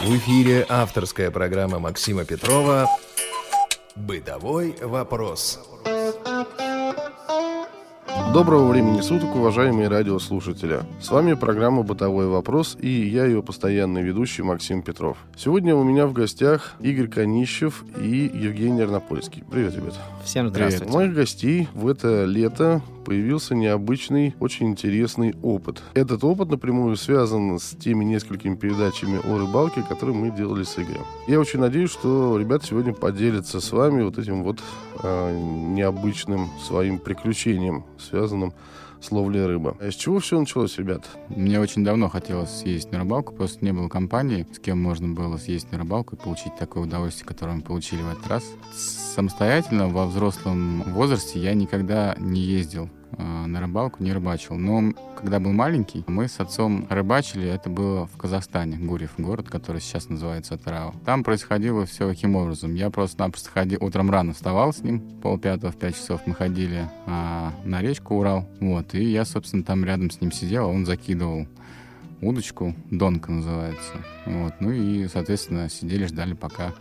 В эфире авторская программа Максима Петрова «Бытовой вопрос». Доброго времени суток, уважаемые радиослушатели. С вами программа «Бытовой вопрос» и я ее постоянный ведущий Максим Петров. Сегодня у меня в гостях Игорь Конищев и Евгений Арнопольский. Привет, ребят. Всем здравствуйте. Привет. Моих гостей в это лето появился необычный, очень интересный опыт. Этот опыт напрямую связан с теми несколькими передачами о рыбалке, которые мы делали с Игорем. Я очень надеюсь, что ребята сегодня поделятся с вами вот этим вот э, необычным своим приключением, связанным с ловлей рыбы. А с чего все началось, ребят? Мне очень давно хотелось съездить на рыбалку, просто не было компании, с кем можно было съездить на рыбалку и получить такое удовольствие, которое мы получили в этот раз. Самостоятельно во взрослом возрасте я никогда не ездил на рыбалку не рыбачил. Но когда был маленький, мы с отцом рыбачили. Это было в Казахстане, Гурьев, город, который сейчас называется Атарау. Там происходило все каким образом. Я просто-напросто ходил, утром рано вставал с ним, полпятого в пять часов мы ходили а, на речку Урал. Вот, и я, собственно, там рядом с ним сидел, а он закидывал удочку, донка называется. Вот, ну и, соответственно, сидели, ждали, пока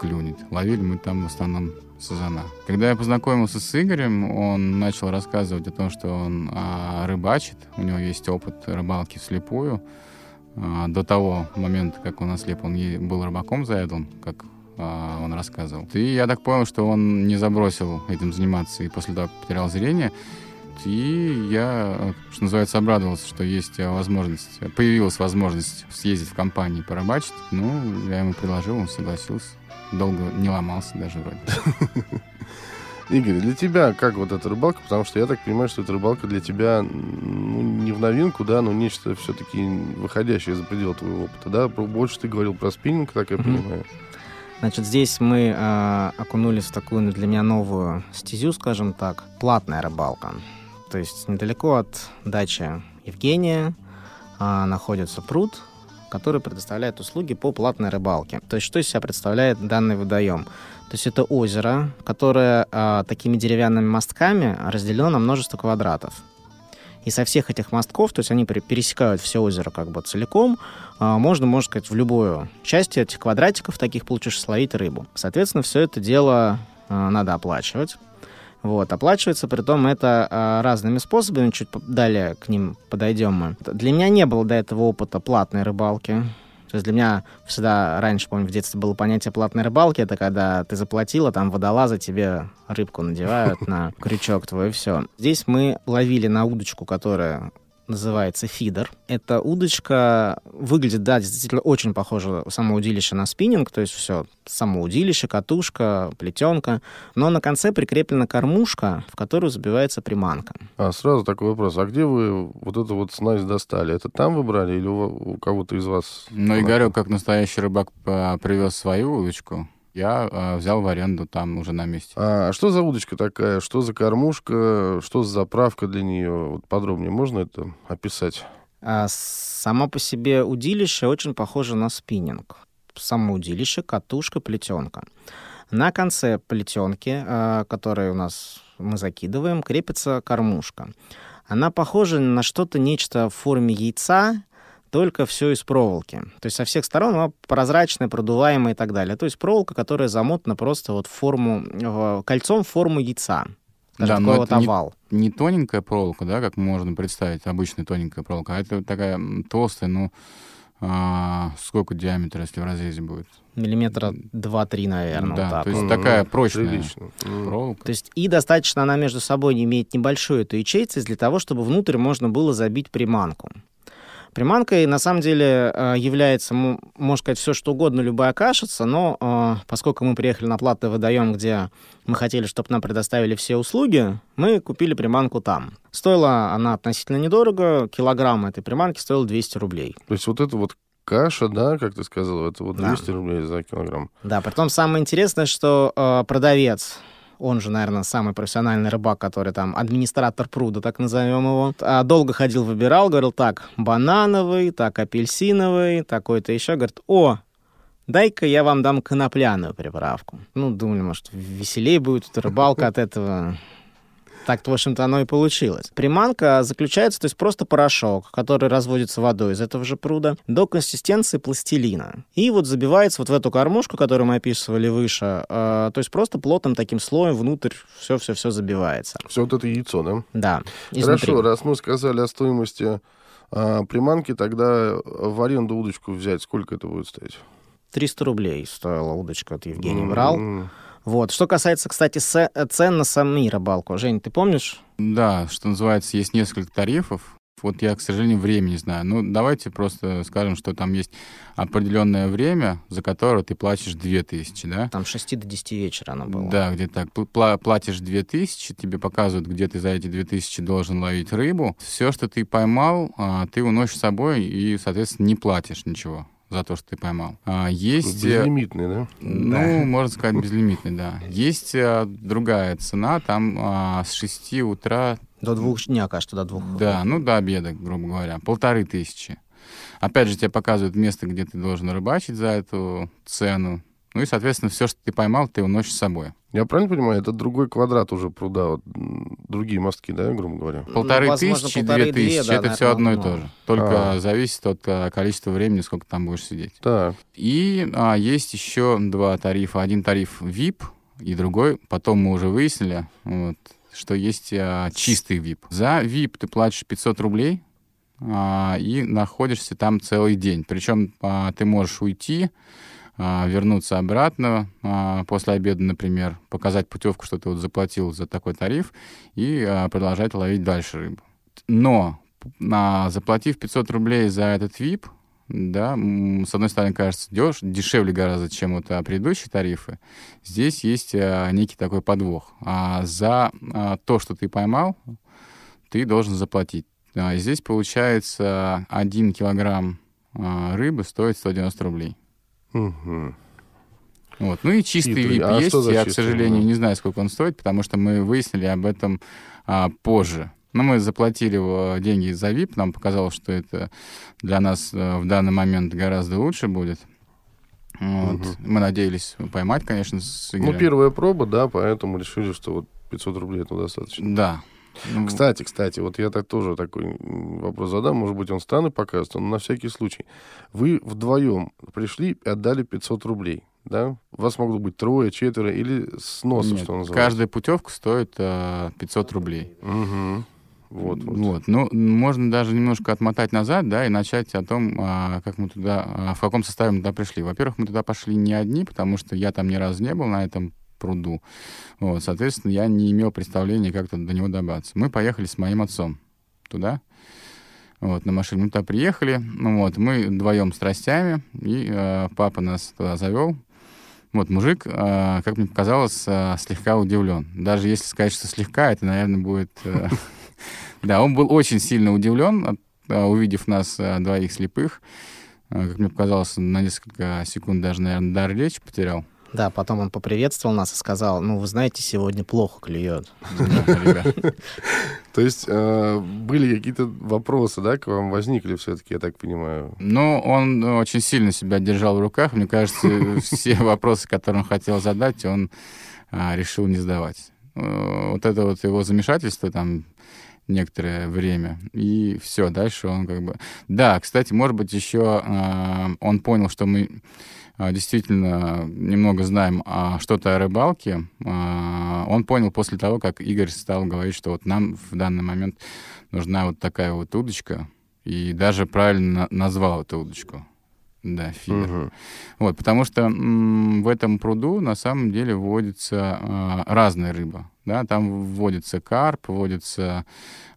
клюнет. Ловили мы там в основном сазана. Когда я познакомился с Игорем, он начал рассказывать о том, что он а, рыбачит, у него есть опыт рыбалки вслепую. А, до того момента, как он ослеп, он был рыбаком заедлым, как а, он рассказывал. И я так понял, что он не забросил этим заниматься и после того, как потерял зрение. И я, что называется, обрадовался, что есть возможность, появилась возможность съездить в компании порыбачить. Ну, я ему предложил, он согласился долго не ломался даже вроде. Игорь, для тебя как вот эта рыбалка? Потому что я так понимаю, что эта рыбалка для тебя ну, не в новинку, да, но нечто все-таки выходящее за пределы твоего опыта, да? Больше ты говорил про спиннинг, так я mm-hmm. понимаю. Значит, здесь мы э, окунулись в такую ну, для меня новую стезю, скажем так, платная рыбалка. То есть недалеко от дачи Евгения э, находится пруд, который предоставляет услуги по платной рыбалке. То есть что из себя представляет данный водоем? То есть это озеро, которое а, такими деревянными мостками разделено на множество квадратов. И со всех этих мостков, то есть они пересекают все озеро как бы целиком, а, можно, можно сказать, в любую часть этих квадратиков таких получишь словить рыбу. Соответственно, все это дело а, надо оплачивать. Вот, оплачивается, при том это а, разными способами, чуть далее к ним подойдем мы. Для меня не было до этого опыта платной рыбалки. То есть для меня всегда раньше, помню, в детстве было понятие платной рыбалки. Это когда ты заплатила, там водолазы тебе рыбку надевают на крючок твой, и все. Здесь мы ловили на удочку, которая называется фидер. Эта удочка выглядит, да, действительно очень похоже само удилище на спиннинг, то есть все, само удилище, катушка, плетенка, но на конце прикреплена кормушка, в которую забивается приманка. А сразу такой вопрос, а где вы вот эту вот снасть достали? Это там вы брали или у, у кого-то из вас? Ну, Игорек, как настоящий рыбак, привез свою удочку, я э, взял в аренду там уже на месте. А что за удочка такая? Что за кормушка? Что за заправка для нее? Вот подробнее можно это описать? А, само по себе удилище очень похоже на спиннинг. Само удилище, катушка, плетенка. На конце плетенки, э, которые у нас мы закидываем, крепится кормушка. Она похожа на что-то, нечто в форме яйца, только все из проволоки. То есть со всех сторон она прозрачная, продуваемая и так далее. То есть проволока, которая замотана просто вот в форму, кольцом в форму яйца. Даже да, такой вот овал. Не, не тоненькая проволока, да, как можно представить, обычная тоненькая проволока, а это такая толстая, ну, а, сколько диаметра, если в разрезе будет? Миллиметра 2-3, наверное. Да, вот так. то есть такая прочная Прилично. проволока. То есть и достаточно она между собой имеет небольшую эту ячейцесть для того, чтобы внутрь можно было забить приманку. Приманкой на самом деле э, является, можно сказать, все что угодно, любая кашица, но э, поскольку мы приехали на платный водоем, где мы хотели, чтобы нам предоставили все услуги, мы купили приманку там. Стоила она относительно недорого, килограмм этой приманки стоил 200 рублей. То есть вот это вот каша, да, как ты сказал, это вот 200 да. рублей за килограмм. Да, при том самое интересное, что э, продавец он же, наверное, самый профессиональный рыбак, который там администратор пруда, так назовем его. А долго ходил, выбирал, говорил, так, банановый, так, апельсиновый, такой-то еще. Говорит, о, дай-ка я вам дам конопляную приправку. Ну, думали, может, веселее будет рыбалка от этого. Так, в общем-то, оно и получилось. Приманка заключается, то есть просто порошок, который разводится водой из этого же пруда, до консистенции пластилина. И вот забивается вот в эту кормушку, которую мы описывали выше, э, то есть просто плотным таким слоем внутрь все-все-все забивается. Все вот это яйцо, да? Да. Изнутри. Хорошо, раз мы сказали о стоимости а, приманки, тогда в аренду удочку взять, сколько это будет стоить? 300 рублей стоила удочка от Евгения mm-hmm. Вот. Что касается, кстати, цен на сами рыбалку. Жень, ты помнишь? Да, что называется, есть несколько тарифов. Вот я, к сожалению, время не знаю. Ну, давайте просто скажем, что там есть определенное время, за которое ты платишь 2000, да? Там с 6 до 10 вечера оно было. Да, где так. Пла- платишь 2000, тебе показывают, где ты за эти 2000 должен ловить рыбу. Все, что ты поймал, а, ты уносишь с собой и, соответственно, не платишь ничего за то, что ты поймал. А, есть... Э, безлимитный, да? Ну, да. можно сказать, безлимитный, да. Есть а, другая цена, там а, с 6 утра... До двух дня, кажется, до двух. Да, ну, до обеда, грубо говоря. Полторы тысячи. Опять же, тебе показывают место, где ты должен рыбачить за эту цену. Ну и, соответственно, все, что ты поймал, ты уносишь с собой. Я правильно понимаю, это другой квадрат уже пруда, вот, другие мостки, да, грубо говоря? Полторы ну, тысячи, две тысячи, да, это все одно и то же. Только а. зависит от а, количества времени, сколько там будешь сидеть. Так. И а, есть еще два тарифа. Один тариф VIP, и другой, потом мы уже выяснили, вот, что есть а, чистый VIP. За VIP ты платишь 500 рублей, а, и находишься там целый день. Причем а, ты можешь уйти, вернуться обратно а, после обеда, например, показать путевку, что ты вот заплатил за такой тариф, и а, продолжать ловить дальше рыбу. Но заплатив 500 рублей за этот VIP, да, с одной стороны, кажется, деш, дешевле гораздо, чем вот предыдущие тарифы. Здесь есть некий такой подвох. А за то, что ты поймал, ты должен заплатить. Здесь получается 1 килограмм рыбы стоит 190 рублей. Угу. Вот. Ну и чистый Хитрый. VIP а есть. Я, к сожалению, не знаю, сколько он стоит, потому что мы выяснили об этом а, позже. Но мы заплатили деньги за VIP, нам показалось, что это для нас а, в данный момент гораздо лучше будет. Вот. Угу. Мы надеялись поймать, конечно, с Игорем. Ну, первая проба, да, поэтому решили, что вот 500 рублей это достаточно. Да. Ну, кстати, кстати, вот я так тоже такой вопрос задам, может быть, он странный покажется, но на всякий случай. Вы вдвоем пришли и отдали 500 рублей, да? У вас могло быть трое, четверо или с носа, Нет, что называется? каждая путевка стоит э, 500 рублей. Угу. Вот, вот. вот. Ну, можно даже немножко отмотать назад, да, и начать о том, а, как мы туда, а, в каком составе мы туда пришли. Во-первых, мы туда пошли не одни, потому что я там ни разу не был на этом пруду. Вот, соответственно, я не имел представления, как до него добраться. Мы поехали с моим отцом туда, вот, на машине. Мы туда приехали, ну, вот, мы вдвоем с тростями, и э, папа нас туда завел. Вот, мужик, э, как мне показалось, э, слегка удивлен. Даже если сказать, что слегка, это, наверное, будет... Э, да, он был очень сильно удивлен, э, увидев нас э, двоих слепых. Как мне показалось, на несколько секунд даже, наверное, дар речи потерял. Да, потом он поприветствовал нас и сказал, ну, вы знаете, сегодня плохо клюет. То есть э, были какие-то вопросы, да, к вам возникли все-таки, я так понимаю? Ну, он очень сильно себя держал в руках. Мне кажется, все вопросы, которые он хотел задать, он а, решил не сдавать. Э, вот это вот его замешательство там некоторое время. И все, дальше он как бы... Да, кстати, может быть, еще э, он понял, что мы действительно немного знаем а, что-то о рыбалке, а, он понял после того, как Игорь стал говорить, что вот нам в данный момент нужна вот такая вот удочка, и даже правильно назвал эту удочку. Да, фидер. Угу. Вот, потому что м, в этом пруду на самом деле вводится а, разная рыба. Да, там вводится карп, вводится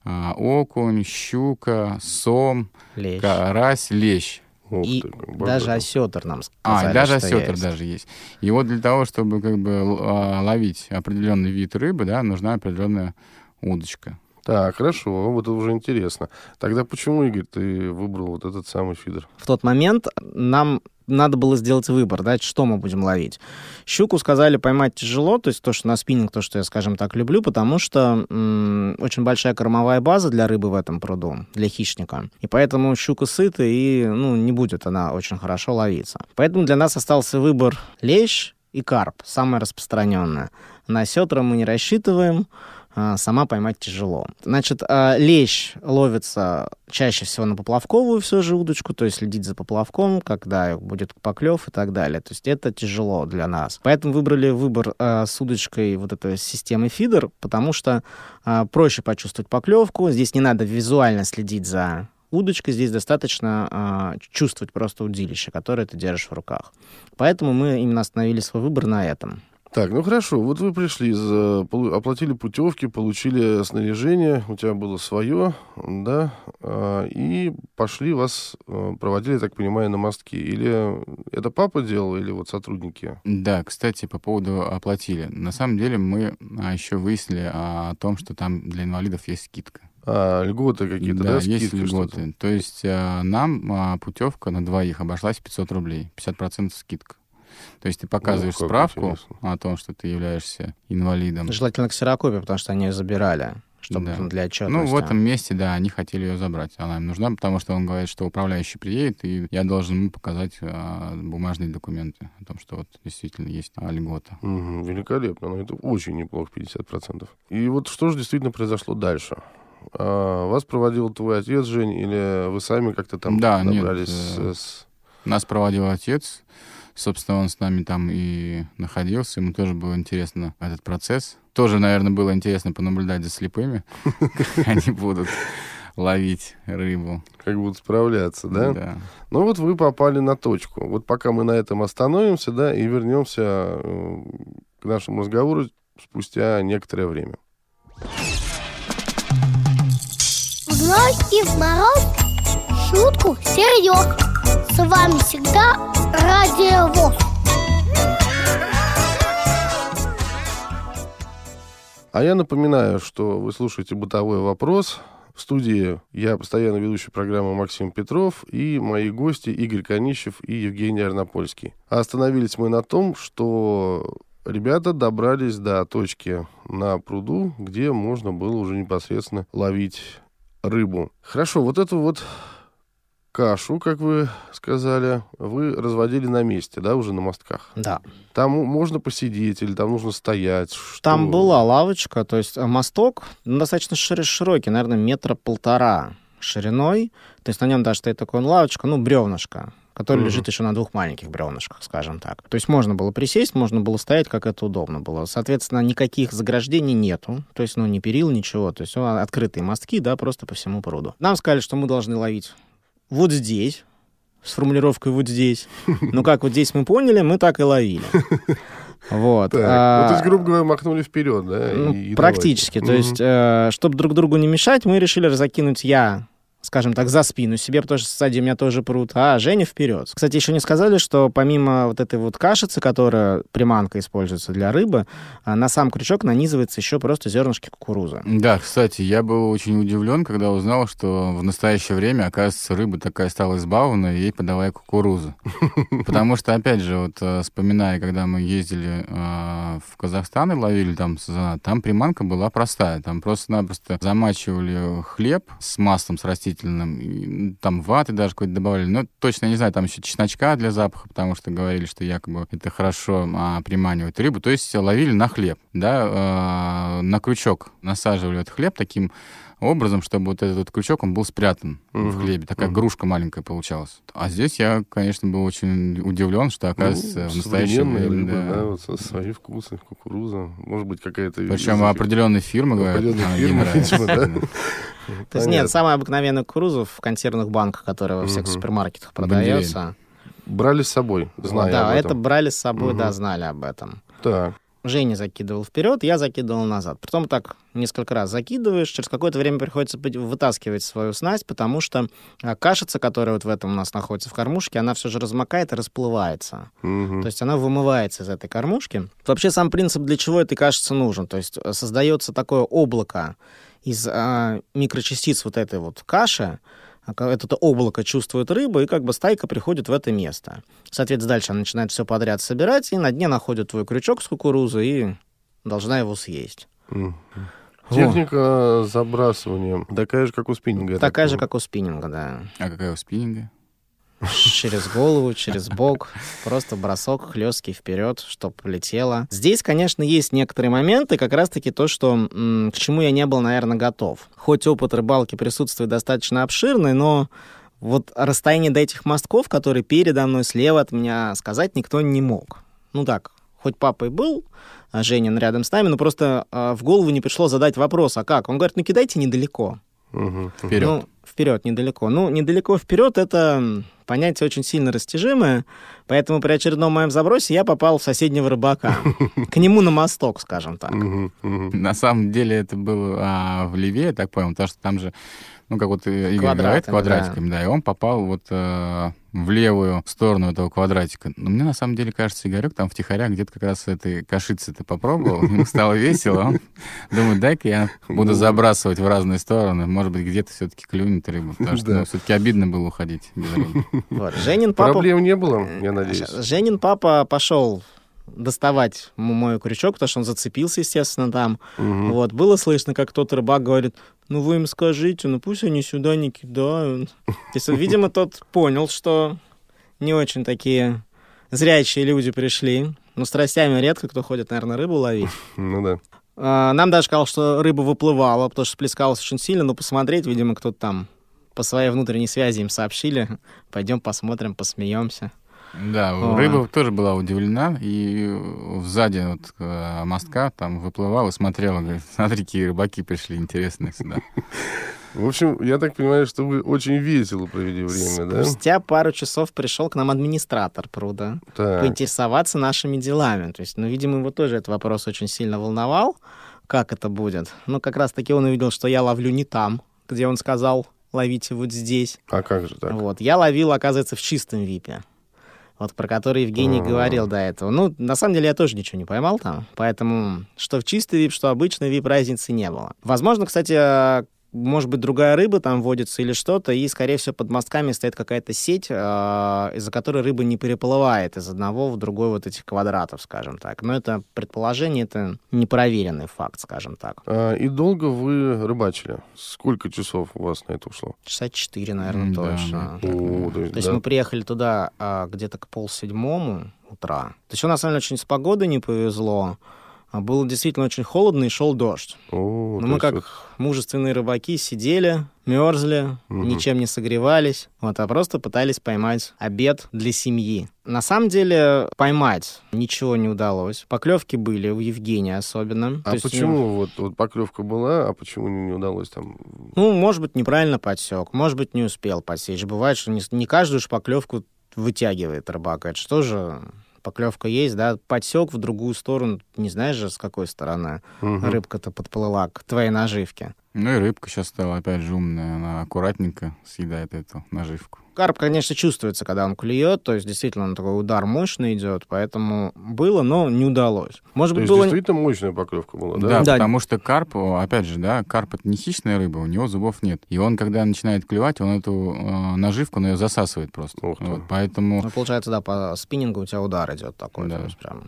а, окунь, щука, сом, лещ. карась, лещ. Ух и ты, даже осетр нам сказали, А, даже осетр есть. даже есть. И вот для того, чтобы как бы а, ловить определенный вид рыбы, да, нужна определенная удочка. Так, хорошо, вот это уже интересно. Тогда почему, Игорь, ты выбрал вот этот самый фидер? В тот момент нам надо было сделать выбор, да, что мы будем ловить. Щуку сказали поймать тяжело, то есть то, что на спиннинг, то, что я, скажем так, люблю, потому что м- очень большая кормовая база для рыбы в этом пруду, для хищника. И поэтому щука сыта, и, ну, не будет она очень хорошо ловиться. Поэтому для нас остался выбор лещ и карп, самое распространенное. На сетра мы не рассчитываем, сама поймать тяжело. Значит, а, лещ ловится чаще всего на поплавковую все же удочку, то есть следить за поплавком, когда будет поклев и так далее. То есть это тяжело для нас. Поэтому выбрали выбор а, с удочкой вот этой системы фидер, потому что проще почувствовать поклевку. Здесь не надо визуально следить за удочкой, здесь достаточно чувствовать просто удилище, которое ты держишь в руках. Поэтому мы именно остановили свой выбор на этом. Так, ну хорошо, вот вы пришли, за, оплатили путевки, получили снаряжение, у тебя было свое, да, а, и пошли вас, э, проводили, так понимаю, на мостки. Или это папа делал, или вот сотрудники? Да, кстати, по поводу оплатили. На самом деле мы а, еще выяснили о том, что там для инвалидов есть скидка. А, льготы какие-то, да? Да, есть льготы. То есть а, нам путевка на двоих обошлась 500 рублей, 50% скидка. То есть ты показываешь ну, справку интересно. о том, что ты являешься инвалидом. Желательно ксерокопию, потому что они ее забирали чтобы да. для отчета. Ну, в этом месте, да, они хотели ее забрать. Она им нужна, потому что он говорит, что управляющий приедет, и я должен ему показать а, бумажные документы о том, что вот действительно есть а, льгота. Угу, великолепно. Ну, это очень неплохо, 50%. И вот что же действительно произошло дальше? А, вас проводил твой отец, Жень, или вы сами как-то там да, добрались? Нет, с... Нас проводил отец. Собственно, он с нами там и находился. Ему тоже было интересно этот процесс. Тоже, наверное, было интересно понаблюдать за слепыми, как они будут ловить рыбу. Как будут справляться, да? Да. Ну вот вы попали на точку. Вот пока мы на этом остановимся, да, и вернемся э, к нашему разговору спустя некоторое время. В ночь и в мороз шутку серьез. С вами всегда Радио. А я напоминаю, что вы слушаете «Бытовой вопрос». В студии я постоянно ведущий программы Максим Петров и мои гости Игорь Конищев и Евгений Арнопольский. А остановились мы на том, что ребята добрались до точки на пруду, где можно было уже непосредственно ловить рыбу. Хорошо, вот это вот кашу, как вы сказали, вы разводили на месте, да, уже на мостках? Да. Там можно посидеть или там нужно стоять? Что... Там была лавочка, то есть э, мосток ну, достаточно широкий, наверное, метра полтора шириной. То есть на нем даже стоит такая лавочка, ну, бревнышко, который mm лежит еще на двух маленьких бревнышках, скажем так. То есть можно было присесть, можно было стоять, как это удобно было. Соответственно, никаких заграждений нету. То есть, ну, ни перил, ничего. То есть, ну, открытые мостки, да, просто по всему пруду. Нам сказали, что мы должны ловить вот здесь, с формулировкой вот здесь. Ну как вот здесь мы поняли, мы так и ловили. Вот. Так, а, ну, то есть, грубо говоря, махнули вперед, да? Ну, и практически. Давайте. То есть, э, чтобы друг другу не мешать, мы решили закинуть я скажем так, за спину себе, потому что сзади меня тоже прут, а Женя вперед. Кстати, еще не сказали, что помимо вот этой вот кашицы, которая приманка используется для рыбы, а, на сам крючок нанизывается еще просто зернышки кукурузы. Да, кстати, я был очень удивлен, когда узнал, что в настоящее время, оказывается, рыба такая стала избавлена, и ей подавая кукурузу. Потому что, опять же, вот э, вспоминая, когда мы ездили э, в Казахстан и ловили там сазана, там приманка была простая. Там просто-напросто замачивали хлеб с маслом, с растительным растительным, там ваты даже какой-то добавили. Но точно не знаю, там еще чесночка для запаха, потому что говорили, что якобы это хорошо а, приманивает рыбу. То есть ловили на хлеб, да, э, на крючок насаживали этот хлеб таким образом, чтобы вот этот вот крючок, он был спрятан uh-huh. в хлебе. Такая uh-huh. грушка маленькая получалась. А здесь я, конечно, был очень удивлен, что, оказывается, ну, в настоящем. Да, да вот, со свои вкусы, кукуруза, может быть, какая-то... Причем определенной фирмы, говорят. Фирмы, да? То есть нет, самая обыкновенная кукуруза в консервных банках, которая во всех супермаркетах продается. Брали с собой, зная Да, это брали с собой, да, знали об этом. Так. Женя закидывал вперед, я закидывал назад. Потом так несколько раз закидываешь, через какое-то время приходится вытаскивать свою снасть, потому что а, кашица, которая вот в этом у нас находится в кормушке, она все же размокает и расплывается. Угу. То есть она вымывается из этой кормушки. Вообще сам принцип, для чего этой кашице нужен. То есть э, создается такое облако из а, микрочастиц вот этой вот каши, это облако чувствует рыба, и как бы стайка приходит в это место. Соответственно, дальше она начинает все подряд собирать, и на дне находит твой крючок с кукурузой и должна его съесть. Техника забрасывания такая же, как у спиннинга. Такая же, как у спиннинга, да. А какая у спиннинга? Через голову, через бок, просто бросок хлесткий вперед, чтобы полетело. Здесь, конечно, есть некоторые моменты, как раз-таки то, что к чему я не был, наверное, готов. Хоть опыт рыбалки присутствует достаточно обширный, но вот расстояние до этих мостков, которые передо мной, слева от меня, сказать никто не мог. Ну так, хоть папа и был а, Женин рядом с нами, но просто э, в голову не пришло задать вопрос, а как? Он говорит, ну кидайте недалеко. Угу. Вперед. Ну, вперед, недалеко. Ну, недалеко вперед это понятие очень сильно растяжимое, поэтому при очередном моем забросе я попал в соседнего рыбака. К нему на мосток, скажем так. На самом деле это было а, в Ливе, я так понял, потому что там же ну, как вот Игорь Квадратами, говорит, да. квадратиками, да. и он попал вот э, в левую сторону этого квадратика. Но мне на самом деле кажется, Игорек там втихаря где-то как раз этой кашицы-то попробовал, ему стало весело, он думает, дай-ка я буду забрасывать в разные стороны, может быть, где-то все-таки клюнет рыбу, потому что Да. ну, все-таки обидно было уходить без рыбы. Женин папа... Проблем не было, я надеюсь. Женин папа пошел доставать мой крючок, потому что он зацепился, естественно, там. Мгм. Вот, было слышно, как тот рыбак говорит, ну вы им скажите, ну пусть они сюда не кидают. То есть, видимо, тот понял, что не очень такие зрячие люди пришли. Ну, с тростями редко кто ходит, наверное, рыбу ловить. Ну да. А, Нам даже сказал, что рыба выплывала, потому что плескалась очень сильно, но посмотреть, видимо, кто-то там по своей внутренней связи им сообщили. Пойдем посмотрим, посмеемся. Да, О. рыба тоже была удивлена, и сзади вот э, мостка там выплывала и смотрела, говорит, смотри, какие рыбаки пришли интересные сюда. В общем, я так понимаю, что вы очень весело провели время, да? Спустя пару часов пришел к нам администратор пруда Так. поинтересоваться нашими делами. То есть, ну, видимо, его тоже этот вопрос очень сильно волновал, как это будет. Но как раз-таки он увидел, что я ловлю не там, где он сказал, ловите вот здесь. А как же так? Вот. Я ловил, оказывается, в чистом випе. Вот про который Евгений А. говорил до этого. Ну, на самом деле, я тоже ничего не поймал там. Поэтому что в чистый вип, что обычный вип, разницы не было. Возможно, кстати, может быть, другая рыба там водится или что-то, и, скорее всего, под мостками стоит какая-то сеть, э, из-за которой рыба не переплывает из одного в другой вот этих квадратов, скажем так. Но это предположение, это непроверенный факт, скажем так. А, и долго вы рыбачили? Сколько часов у вас на это ушло? Часа четыре, наверное, да, точно. да. О, то есть, То есть да. мы приехали туда а, где-то к полседьмому утра. То есть у нас, на самом деле, очень с погодой не повезло. А Было действительно очень холодно и шел дождь. О, Но то мы как вот- мужественные рыбаки сидели, мерзли, Мгм. ничем не согревались, вот, а просто пытались поймать обед для семьи. На самом деле поймать ничего не удалось. Поклевки были у Евгения особенно. То А ну, почему вот, вот поклевка была, а почему не, не удалось там? Ну, может быть, неправильно подсек, может быть, не успел подсечь. Бывает, что не, не каждую же поклевку вытягивает рыбак. Это что же, поклевка есть, да, подсек в другую сторону, не знаешь же, с какой стороны Мгм. рыбка-то подплыла к твоей наживке. Ну и рыбка сейчас стала опять же умная, она аккуратненько съедает эту наживку. Карп, конечно, чувствуется, когда он клюет, то есть действительно он такой удар мощный идет, поэтому было, но не удалось. Может То быть, было... действительно мощная поклевка была, да? Да, Да. потому что карп, опять же, да, карп это не хищная рыба, у него зубов нет. И он, когда начинает клевать, он эту э, наживку, он ее засасывает просто. Ух ты. Вот, поэтому Ну, получается, да, по спиннингу у тебя удар идет такой, Да. то есть прям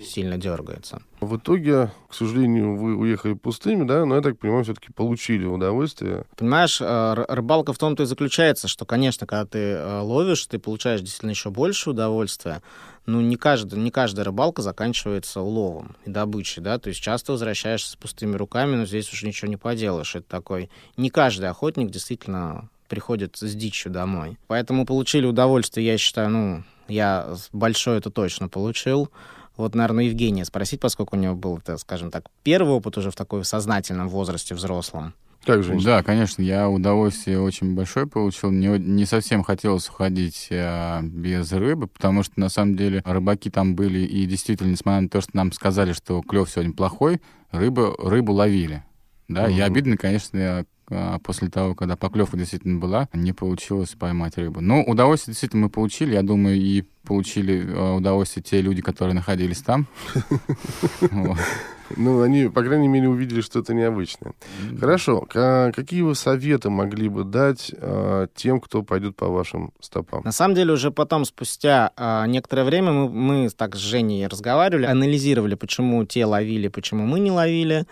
сильно дергается. В итоге, к сожалению, вы уехали пустыми, да, но я так понимаю, все-таки получили удовольствие. Понимаешь, э, рыбалка в том-то и заключается, что, конечно, когда ты э, ловишь, ты получаешь действительно еще больше удовольствия. Ну, не, каждый, не каждая рыбалка заканчивается уловом и добычей, да, то есть часто возвращаешься с пустыми руками, но здесь уже ничего не поделаешь. Это такой... Не каждый охотник действительно приходит с дичью домой. Поэтому получили удовольствие, я считаю, ну, я большое это точно получил. Вот, наверное, Евгения спросить, поскольку у него был, так скажем так, первый опыт уже в такой сознательном возрасте взрослом. Как же? Да, конечно, я удовольствие очень большое получил. Вот не совсем хотелось уходить э, без рыбы, потому что на самом деле рыбаки там были, и действительно, несмотря на то, что нам сказали, что клев сегодня плохой, рыбу, рыбу ловили. Да, и Мгм. обидно, конечно, я, а, после того, когда поклевка действительно была, не получилось поймать рыбу. Но удовольствие действительно мы получили. Я думаю, и получили э, удовольствие те люди, которые находились там. Ну, они, по крайней мере, увидели что-то необычное. Хорошо. Ка- какие вы советы могли бы дать а, тем, кто пойдет по вашим стопам? На самом деле, уже потом, спустя а, некоторое время, мы, мы так с Женей разговаривали, анализировали, почему те ловили, почему мы не ловили.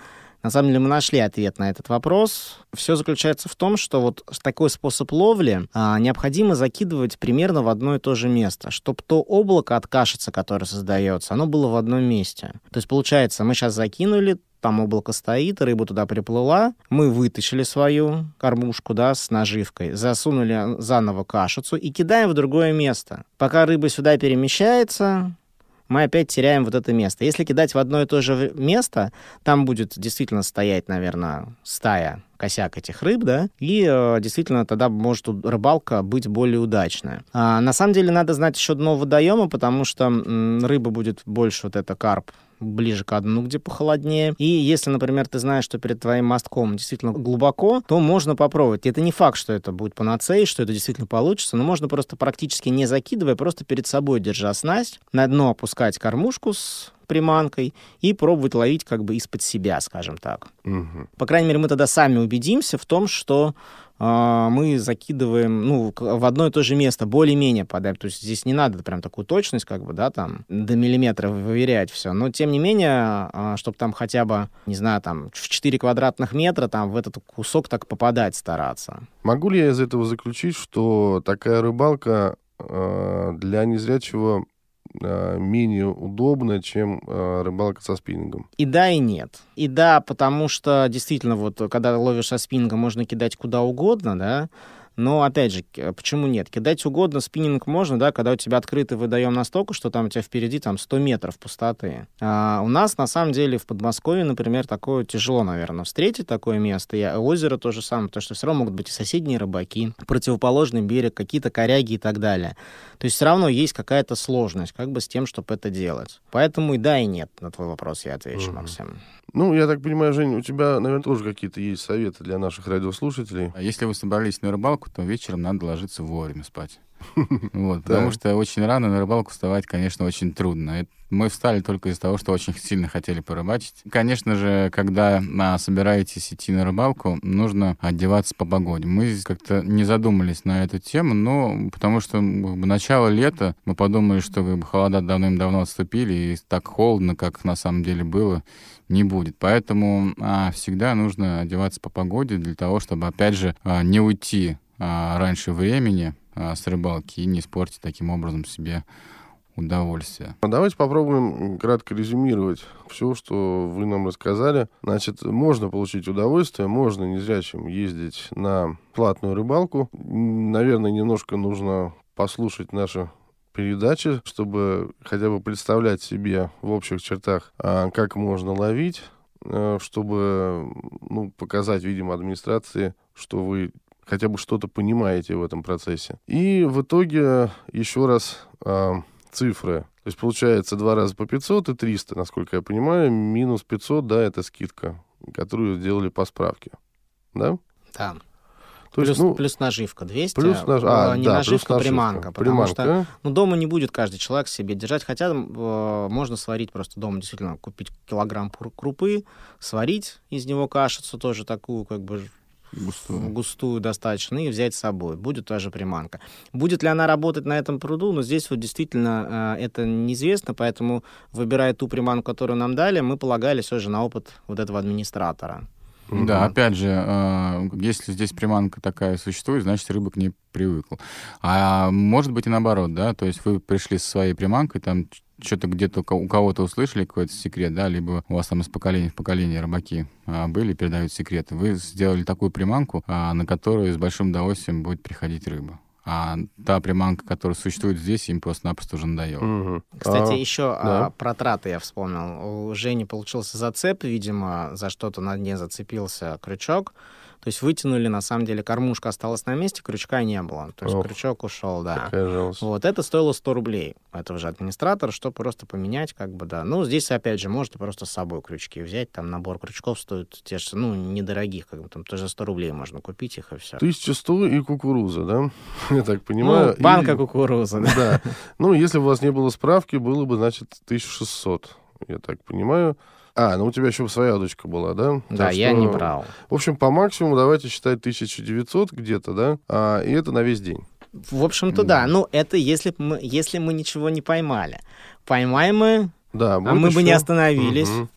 На самом деле мы нашли ответ на этот вопрос. Все заключается в том, что вот такой способ ловли а, необходимо закидывать примерно в одно и то же место, чтобы то облако от кашицы, которое создается, оно было в одном месте. То есть получается, мы сейчас закинули, там облако стоит, рыба туда приплыла, мы вытащили свою кормушку, да, с наживкой, засунули заново кашицу и кидаем в другое место. Пока рыба сюда перемещается, мы опять теряем вот это место. Если кидать в одно и то же место, там будет действительно стоять, наверное, стая косяк этих рыб, да, и э, действительно тогда может рыбалка быть более удачная. А, на самом деле надо знать еще дно водоема, потому что м, рыба будет больше вот это карп ближе к дну, где похолоднее. И если, например, ты знаешь, что перед твоим мостком действительно глубоко, то можно попробовать. Это не факт, что это будет панацеей, что это действительно получится, но можно просто практически не закидывая, просто перед собой держа снасть, на дно опускать кормушку с приманкой и пробовать ловить как бы из-под себя, скажем так. Угу. По крайней мере, мы тогда сами убедимся в том, что мы закидываем ну, в одно и то же место, более-менее подаем. То есть здесь не надо прям такую точность, как бы, да, там, до миллиметра выверять все. Но, тем не менее, а, чтобы там хотя бы, не знаю, там, в 4 квадратных метра там в этот кусок так попадать стараться. Могу ли я из этого заключить, что такая рыбалка а, для незрячего менее удобно, чем э, рыбалка со спиннингом. И да, и нет. И да, потому что действительно, вот когда ловишь со спиннингом, можно кидать куда угодно, да, но, опять же, почему нет? Кидать угодно, спиннинг можно, да, когда у тебя открытый выдаем настолько, что там у тебя впереди там 100 метров пустоты. А у нас, на самом деле, в Подмосковье, например, такое тяжело, наверное, встретить такое место. И озеро то же самое, потому что все равно могут быть и соседние рыбаки, противоположный берег, какие-то коряги и так далее. То есть все равно есть какая-то сложность как бы с тем, чтобы это делать. Поэтому и да, и нет на твой вопрос я отвечу, угу. Максим. Ну, я так понимаю, Жень, у тебя, наверное, тоже какие-то есть советы для наших радиослушателей. А если вы собрались на рыбалку, то вечером надо ложиться вовремя спать. Вот, потому что очень рано на рыбалку вставать, конечно, очень трудно. Мы встали только из-за того, что очень сильно хотели порыбачить. Конечно же, когда а, собираетесь идти на рыбалку, нужно одеваться по погоде. Мы как-то не задумались на эту тему, но потому что начало лета, мы подумали, что как бы, холода давным-давно отступили, и так холодно, как на самом деле было, не будет. Поэтому а, всегда нужно одеваться по погоде для того, чтобы, опять же, а, не уйти а, раньше времени, с рыбалки и не испортить таким образом себе удовольствие. А давайте попробуем кратко резюмировать все, что вы нам рассказали. Значит, можно получить удовольствие, можно незрячим ездить на платную рыбалку. Наверное, немножко нужно послушать наши передачи, чтобы хотя бы представлять себе в общих чертах, а, как можно ловить, чтобы ну, показать, видимо, администрации, что вы хотя бы что-то понимаете в этом процессе. И в итоге еще раз э, цифры. То есть получается два раза по 500 и 300, насколько я понимаю. Минус 500, да, это скидка, которую сделали по справке. Да? Да. То плюс, есть, ну, плюс наживка 200, плюс наж... а, не да, наживка, плюс приманка. Потому приманка. что ну, дома не будет каждый человек себе держать. Хотя э, можно сварить просто дома, действительно, купить килограмм крупы, сварить из него кашицу тоже такую, как бы густую. густую достаточно, и взять с собой. Будет та же приманка. Будет ли она работать на этом пруду? Но здесь вот действительно э, это неизвестно, поэтому, выбирая ту приманку, которую нам дали, мы полагались уже на опыт вот этого администратора. Да, опять же, э, если здесь приманка такая существует, значит, рыба к ней привыкла. А может быть и наоборот, да, то есть вы пришли со своей приманкой, там что-то где-то у кого-то услышали какой-то секрет, да, либо у вас там из поколения в поколение рыбаки а, были, передают секреты. Вы сделали такую приманку, а, на которую с большим удовольствием будет приходить рыба. А та приманка, которая существует здесь, им просто-напросто уже надоело. Угу. Кстати, а, еще да. а, про траты я вспомнил. У Жени получился зацеп, видимо, за что-то на дне зацепился крючок. То есть вытянули, на самом деле, кормушка осталась на месте, крючка не было. То есть Ох, крючок ушел, да. Вот это стоило 100 рублей. Это же администратор, что просто поменять, как бы, да. Ну, здесь, опять же, можете просто с собой крючки взять. Там набор крючков стоит те же, ну, недорогих, как бы, там тоже 100 рублей можно купить их, и все. 1100 и кукуруза, да? Я так понимаю. Ну, банка и... кукурузы, да. Да. Ну, если бы у вас не было справки, было бы, значит, 1600, я так понимаю. А, ну у тебя еще своя удочка была, да? Да, так я что... не брал. В общем, по максимуму давайте считать 1900 где-то, да? А, и это на весь день. В общем-то, да. да. Ну, это если мы, если мы ничего не поймали. Поймаем мы, да, а мы еще... бы не остановились. Угу.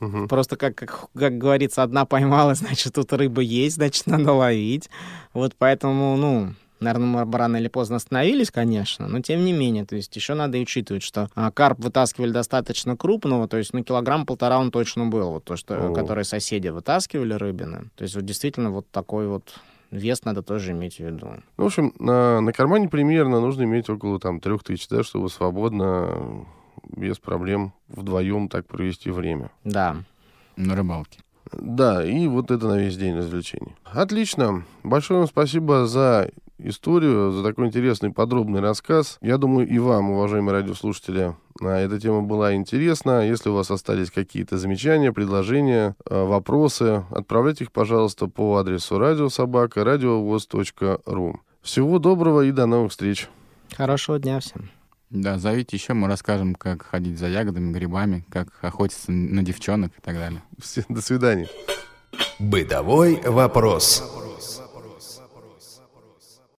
Мгм. Просто, как, как, как говорится, одна поймала, значит, тут рыба есть, значит, надо ловить. Вот поэтому, ну, наверное, мы рано или поздно остановились, конечно, но тем не менее, то есть еще надо и учитывать, что а, карп вытаскивали достаточно крупного, то есть, ну, килограмм-полтора он точно был, вот то, что, О. которые соседи вытаскивали рыбины. То есть, вот действительно, вот такой вот вес надо тоже иметь в виду. Ну, в общем, на, на кармане примерно нужно иметь около там трех тысяч, да, чтобы свободно, без проблем, вдвоем так провести время. Да. На рыбалке. Да, и вот это на весь день развлечений. Отлично. Большое вам спасибо за историю, за такой интересный подробный рассказ. Я думаю, и вам, уважаемые радиослушатели, а, эта тема была интересна. Если у вас остались какие-то замечания, предложения, а, вопросы, отправляйте их, пожалуйста, по адресу радиособака радиовоз.ру. Всего доброго и до новых встреч. Хорошего дня всем. Да, зовите еще, мы расскажем, как ходить за ягодами, грибами, как охотиться на девчонок и так далее. Все, до свидания. Бытовой вопрос.